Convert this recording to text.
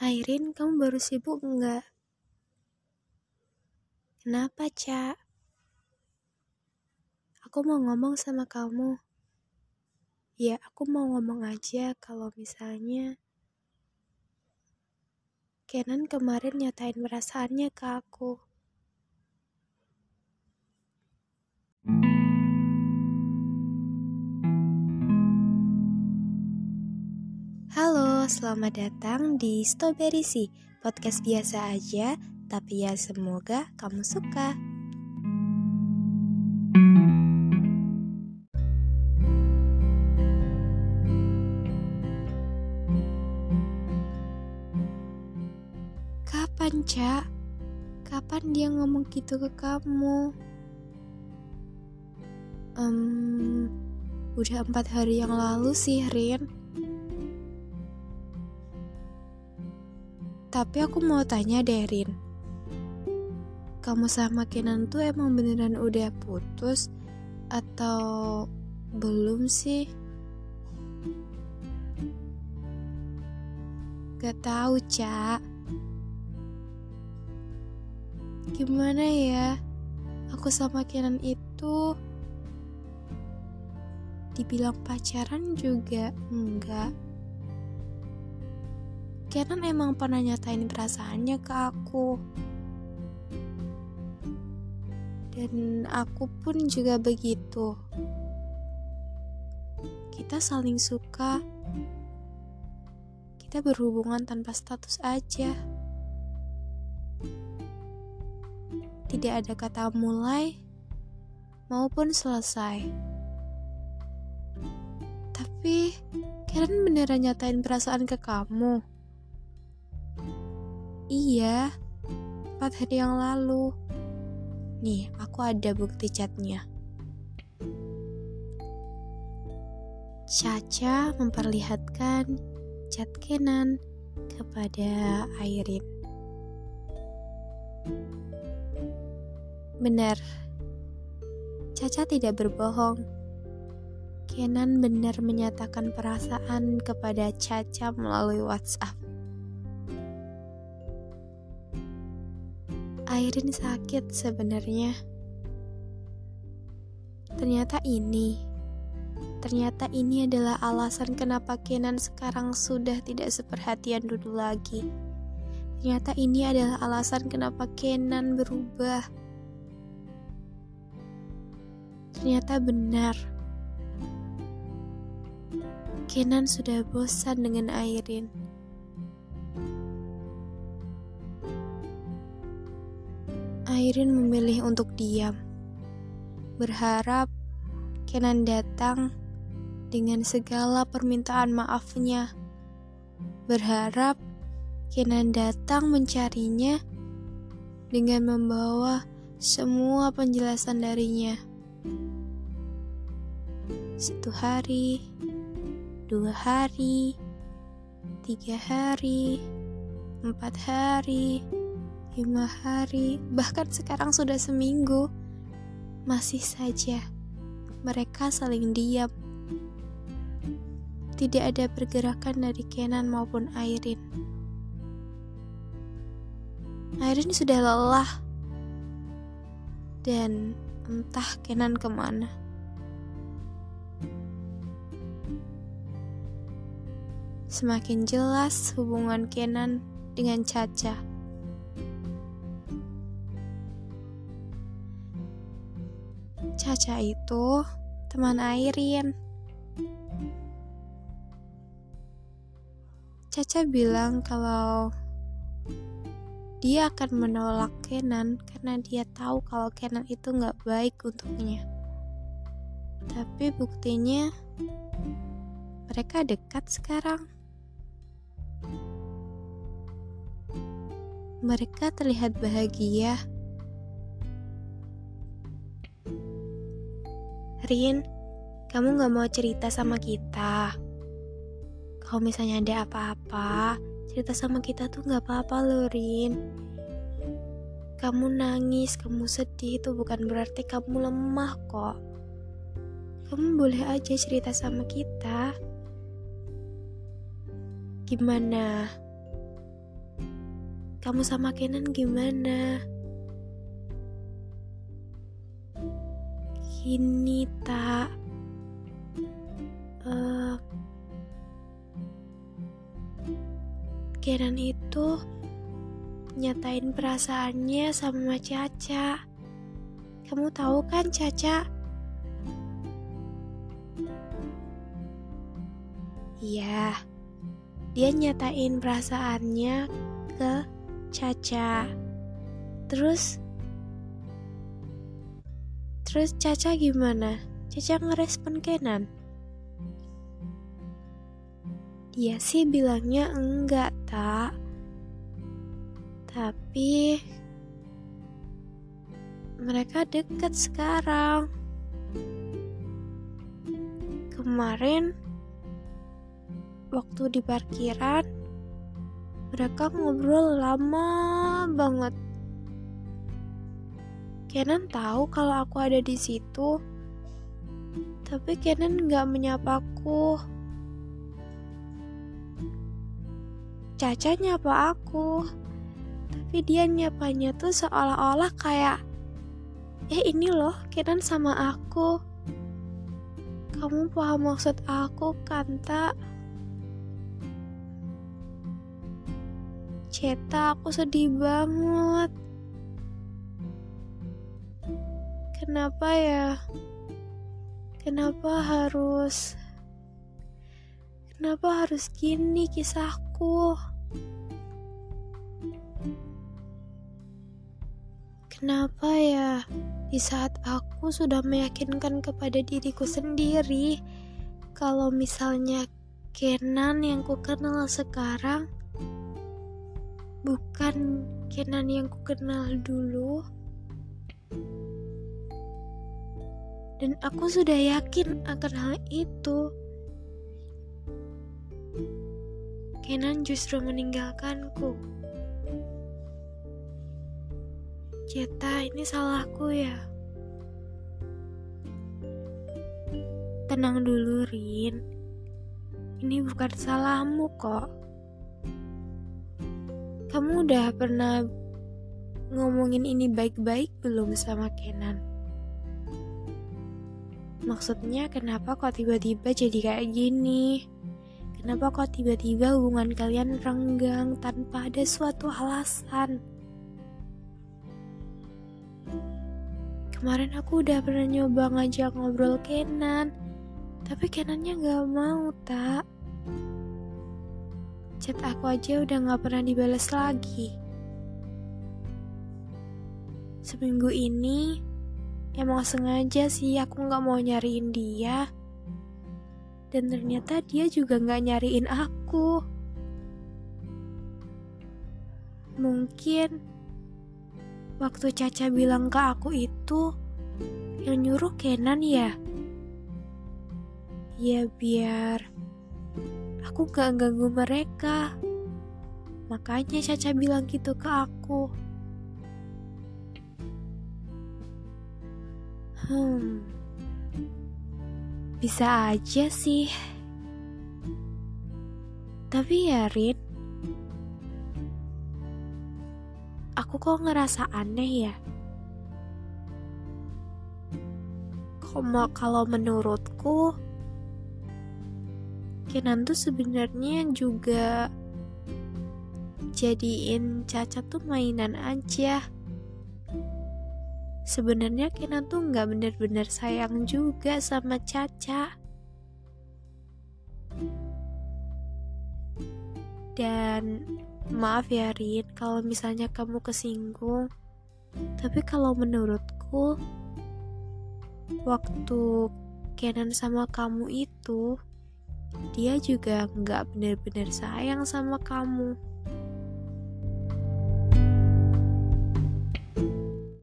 Airin, kamu baru sibuk enggak? Kenapa, Cak? Aku mau ngomong sama kamu. Ya, aku mau ngomong aja kalau misalnya Kenan kemarin nyatain perasaannya ke aku. Halo, selamat datang di Strawberry Sea, podcast biasa aja, tapi ya semoga kamu suka. Kapan, Cak? Kapan dia ngomong gitu ke kamu? Um, udah empat hari yang lalu sih, Rin. Tapi aku mau tanya Derin, kamu sama Kenan tuh emang beneran udah putus atau belum sih? Gak tahu, Cak. Gimana ya? Aku sama Kenan itu dibilang pacaran juga enggak. Kenan emang pernah nyatain perasaannya ke aku. Dan aku pun juga begitu. Kita saling suka. Kita berhubungan tanpa status aja. Tidak ada kata mulai maupun selesai. Tapi Karen beneran nyatain perasaan ke kamu. Iya, empat hari yang lalu. Nih, aku ada bukti chatnya. Caca memperlihatkan chat Kenan kepada Airin. Benar, Caca tidak berbohong. Kenan benar menyatakan perasaan kepada Caca melalui WhatsApp. Airin sakit sebenarnya. Ternyata ini, ternyata ini adalah alasan kenapa Kenan sekarang sudah tidak seperhatian dulu lagi. Ternyata ini adalah alasan kenapa Kenan berubah. Ternyata benar. Kenan sudah bosan dengan Airin. Airin memilih untuk diam, berharap Kenan datang dengan segala permintaan maafnya, berharap Kenan datang mencarinya dengan membawa semua penjelasan darinya. Satu hari, dua hari, tiga hari, empat hari, lima hari, bahkan sekarang sudah seminggu, masih saja mereka saling diam. Tidak ada pergerakan dari Kenan maupun Airin. Airin sudah lelah dan entah Kenan ke mana. Semakin jelas hubungan Kenan dengan Caca. Caca itu teman Airin. Caca bilang kalau dia akan menolak Kenan karena dia tahu kalau Kenan itu nggak baik untuknya. Tapi buktinya mereka dekat sekarang. Mereka terlihat bahagia. Rin, kamu gak mau cerita sama kita? Kalau misalnya ada apa-apa, cerita sama kita tuh gak apa-apa loh, Rin. Kamu nangis, kamu sedih itu bukan berarti kamu lemah kok. Kamu boleh aja cerita sama kita. Gimana? kamu sama Kenan gimana? Gini tak uh, Kenan itu nyatain perasaannya sama Caca. Kamu tahu kan Caca? Iya, dia nyatain perasaannya ke Caca. Terus, terus Caca gimana? Caca ngerespon Kenan? Dia sih bilangnya enggak, tak. Tapi mereka dekat sekarang. Kemarin waktu di parkiran mereka ngobrol lama banget. Kenan tahu kalau aku ada di situ, tapi Kenan nggak menyapaku. Caca nyapa aku, tapi dia nyapanya tuh seolah-olah kayak, eh ini loh Kenan sama aku. Kamu paham maksud aku kan tak? Ceta, aku sedih banget. Kenapa ya? Kenapa harus Kenapa harus gini kisahku? Kenapa ya? Di saat aku sudah meyakinkan kepada diriku sendiri kalau misalnya Kenan yang ku kenal sekarang bukan Kenan yang ku kenal dulu. Dan aku sudah yakin akan hal itu. Kenan justru meninggalkanku. Ceta, ini salahku ya. Tenang dulu, Rin. Ini bukan salahmu kok kamu udah pernah ngomongin ini baik-baik belum sama Kenan? Maksudnya kenapa kok tiba-tiba jadi kayak gini? Kenapa kok tiba-tiba hubungan kalian renggang tanpa ada suatu alasan? Kemarin aku udah pernah nyoba ngajak ngobrol Kenan, tapi Kenannya gak mau tak chat aku aja udah gak pernah dibalas lagi. Seminggu ini emang sengaja sih aku gak mau nyariin dia. Dan ternyata dia juga gak nyariin aku. Mungkin waktu Caca bilang ke aku itu yang nyuruh Kenan ya. Ya biar aku gak ganggu mereka. Makanya Caca bilang gitu ke aku. Hmm, bisa aja sih. Tapi ya Rin, aku kok ngerasa aneh ya. Kok kalau menurutku, Kenan tuh sebenarnya juga jadiin Caca tuh mainan aja. Sebenarnya Kenan tuh nggak bener-bener sayang juga sama Caca. Dan maaf ya Rin kalau misalnya kamu kesinggung. Tapi kalau menurutku waktu Kenan sama kamu itu dia juga nggak benar-benar sayang sama kamu.